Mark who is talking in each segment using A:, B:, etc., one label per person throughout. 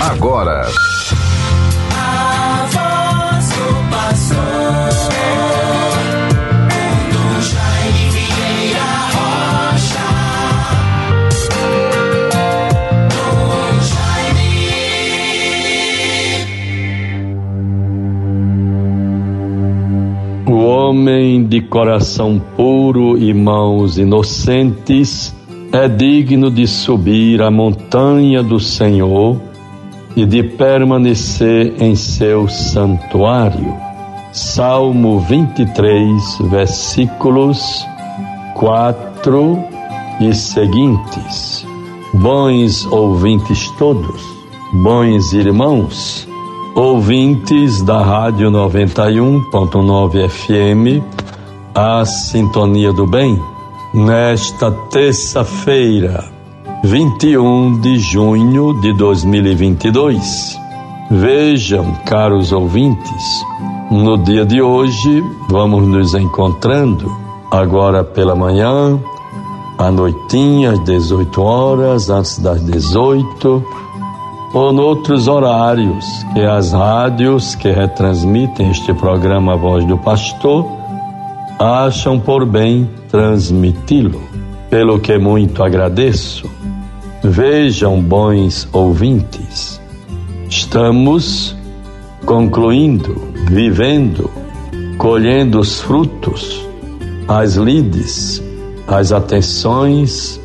A: agora.
B: A voz do pastor.
C: O homem de coração puro e mãos inocentes é digno de subir a montanha do Senhor e de permanecer em seu santuário. Salmo 23, versículos 4 e seguintes. Bons ouvintes todos, bons irmãos, ouvintes da Rádio 91.9 FM, a Sintonia do Bem, nesta terça-feira, 21 de junho de 2022. Vejam, caros ouvintes, no dia de hoje vamos nos encontrando agora pela manhã, à noitinha, às 18 horas, antes das 18, ou noutros horários que as rádios que retransmitem este programa Voz do Pastor acham por bem transmiti-lo, pelo que muito agradeço. Vejam, bons ouvintes, estamos concluindo, vivendo, colhendo os frutos, as lides, as atenções,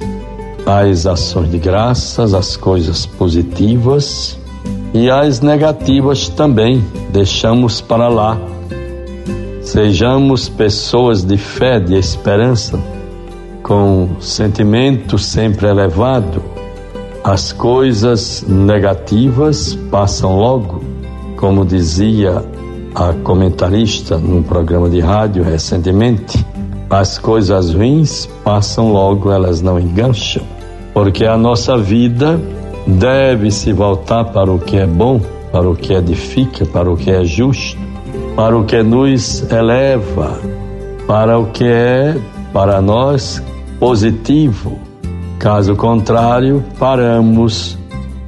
C: as ações de graças, as coisas positivas e as negativas também deixamos para lá. Sejamos pessoas de fé, de esperança, com sentimento sempre elevado. As coisas negativas passam logo, como dizia a comentarista num programa de rádio recentemente. As coisas ruins passam logo, elas não engancham, porque a nossa vida deve se voltar para o que é bom, para o que edifica, para o que é justo, para o que nos eleva, para o que é para nós positivo. Caso contrário, paramos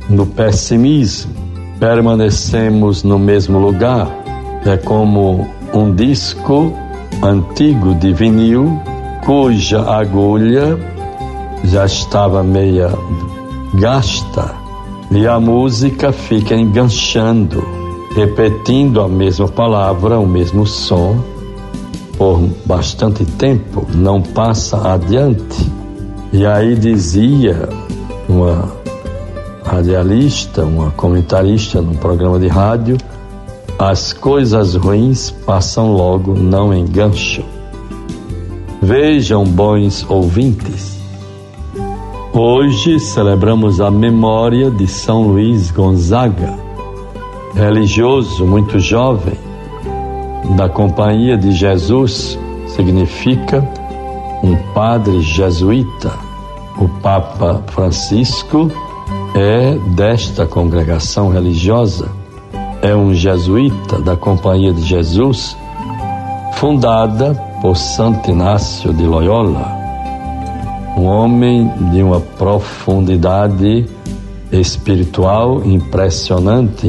C: no pessimismo, permanecemos no mesmo lugar. É como um disco antigo de vinil cuja agulha já estava meia gasta e a música fica enganchando, repetindo a mesma palavra, o mesmo som por bastante tempo, não passa adiante. E aí dizia uma radialista, uma comentarista num programa de rádio, as coisas ruins passam logo, não engancham. Vejam, bons ouvintes, hoje celebramos a memória de São Luís Gonzaga, religioso muito jovem, da Companhia de Jesus, significa um padre jesuíta. O Papa Francisco é desta congregação religiosa, é um jesuíta da Companhia de Jesus, fundada por Santo Inácio de Loyola, um homem de uma profundidade espiritual impressionante,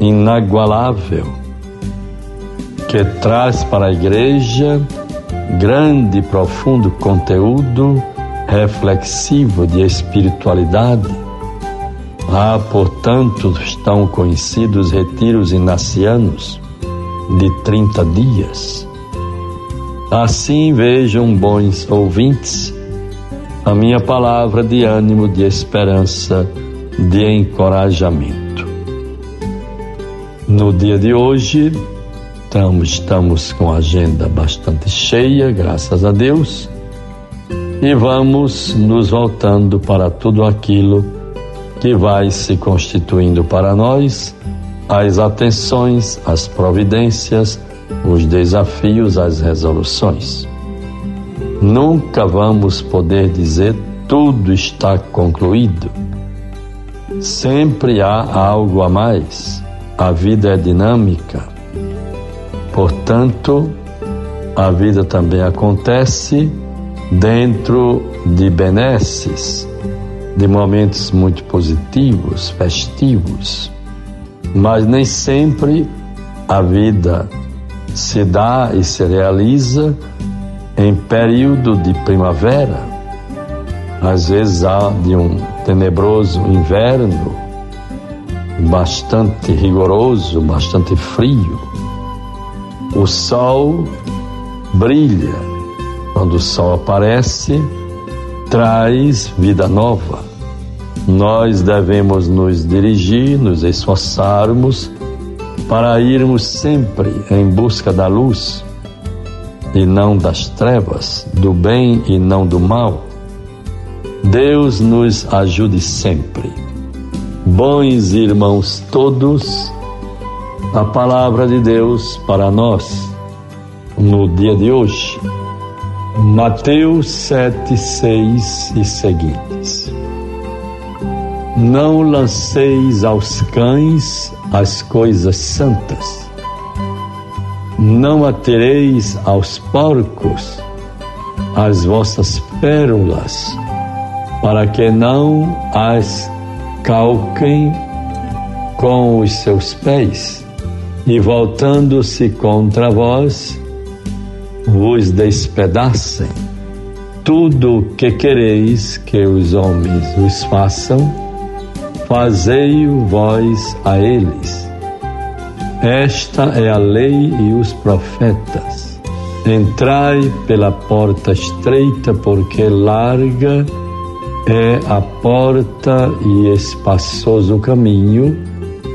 C: inagualável, que traz para a igreja grande e profundo conteúdo reflexivo de espiritualidade. Lá, portanto, estão conhecidos retiros inacianos de 30 dias. Assim vejam, bons ouvintes, a minha palavra de ânimo, de esperança, de encorajamento. No dia de hoje, estamos, estamos com a agenda bastante cheia, graças a Deus, e vamos nos voltando para tudo aquilo que vai se constituindo para nós as atenções, as providências, os desafios, as resoluções. Nunca vamos poder dizer tudo está concluído. Sempre há algo a mais. A vida é dinâmica. Portanto, a vida também acontece dentro de benesses, de momentos muito positivos, festivos, mas nem sempre a vida se dá e se realiza em período de primavera. Às vezes há de um tenebroso inverno, bastante rigoroso, bastante frio. O sol brilha. Quando o sol aparece, traz vida nova. Nós devemos nos dirigir, nos esforçarmos para irmos sempre em busca da luz e não das trevas, do bem e não do mal. Deus nos ajude sempre. Bons irmãos todos, a palavra de Deus para nós no dia de hoje. Mateus 7, 6 e seguintes. Não lanceis aos cães as coisas santas. Não atereis aos porcos as vossas pérolas, para que não as calquem com os seus pés, e voltando-se contra vós, vos despedacem. Tudo o que quereis que os homens vos façam, fazei-o vós a eles. Esta é a lei e os profetas. Entrai pela porta estreita, porque larga é a porta e espaçoso o caminho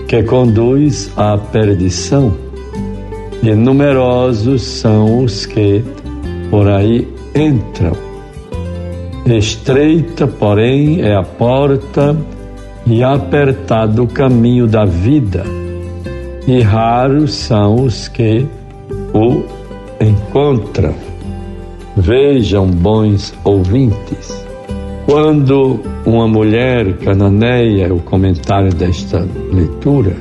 C: que conduz à perdição, e numerosos são os que por aí entram. Estreita, porém, é a porta e apertado o caminho da vida, e raros são os que o encontram. Vejam, bons ouvintes, quando uma mulher cananeia, o comentário desta leitura,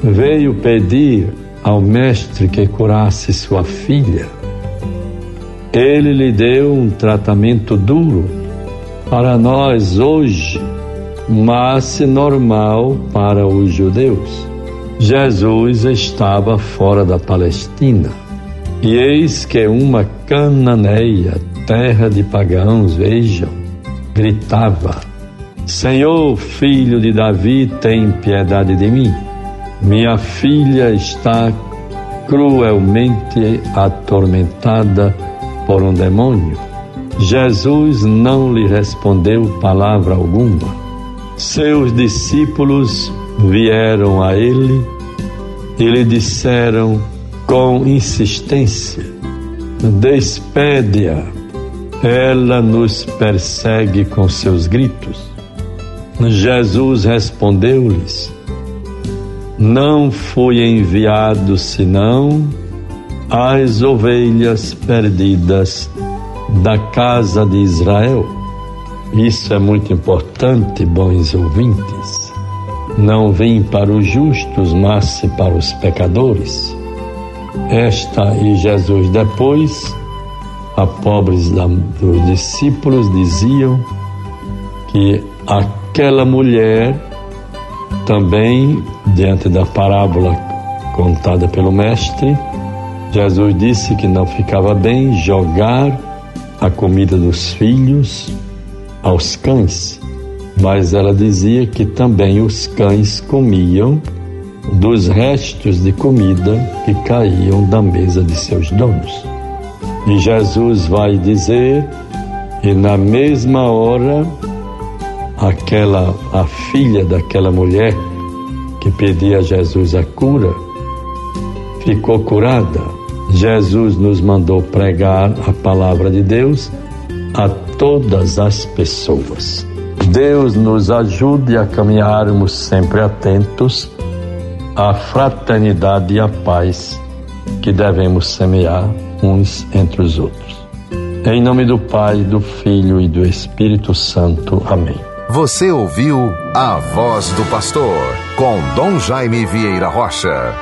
C: veio pedir ao mestre que curasse sua filha, ele lhe deu um tratamento duro para nós hoje mas normal para os judeus. Jesus estava fora da Palestina. E eis que uma cananeia, terra de pagãos, vejam, gritava: Senhor, filho de Davi, tem piedade de mim. Minha filha está cruelmente atormentada por um demônio. Jesus não lhe respondeu palavra alguma seus discípulos vieram a ele e lhe disseram com insistência: Despede-a, ela nos persegue com seus gritos. Jesus respondeu-lhes: Não fui enviado senão às ovelhas perdidas da casa de Israel. Isso é muito importante, bons ouvintes. Não vim para os justos, mas para os pecadores. Esta e Jesus depois, a pobres dos discípulos diziam que aquela mulher também, diante da parábola contada pelo mestre, Jesus disse que não ficava bem jogar a comida dos filhos aos cães, mas ela dizia que também os cães comiam dos restos de comida que caíam da mesa de seus donos. E Jesus vai dizer, e na mesma hora, aquela a filha daquela mulher que pedia a Jesus a cura ficou curada. Jesus nos mandou pregar a palavra de Deus a todas as pessoas. Deus nos ajude a caminharmos sempre atentos à fraternidade e à paz que devemos semear uns entre os outros. Em nome do Pai, do Filho e do Espírito Santo. Amém.
A: Você ouviu a voz do pastor com Dom Jaime Vieira Rocha.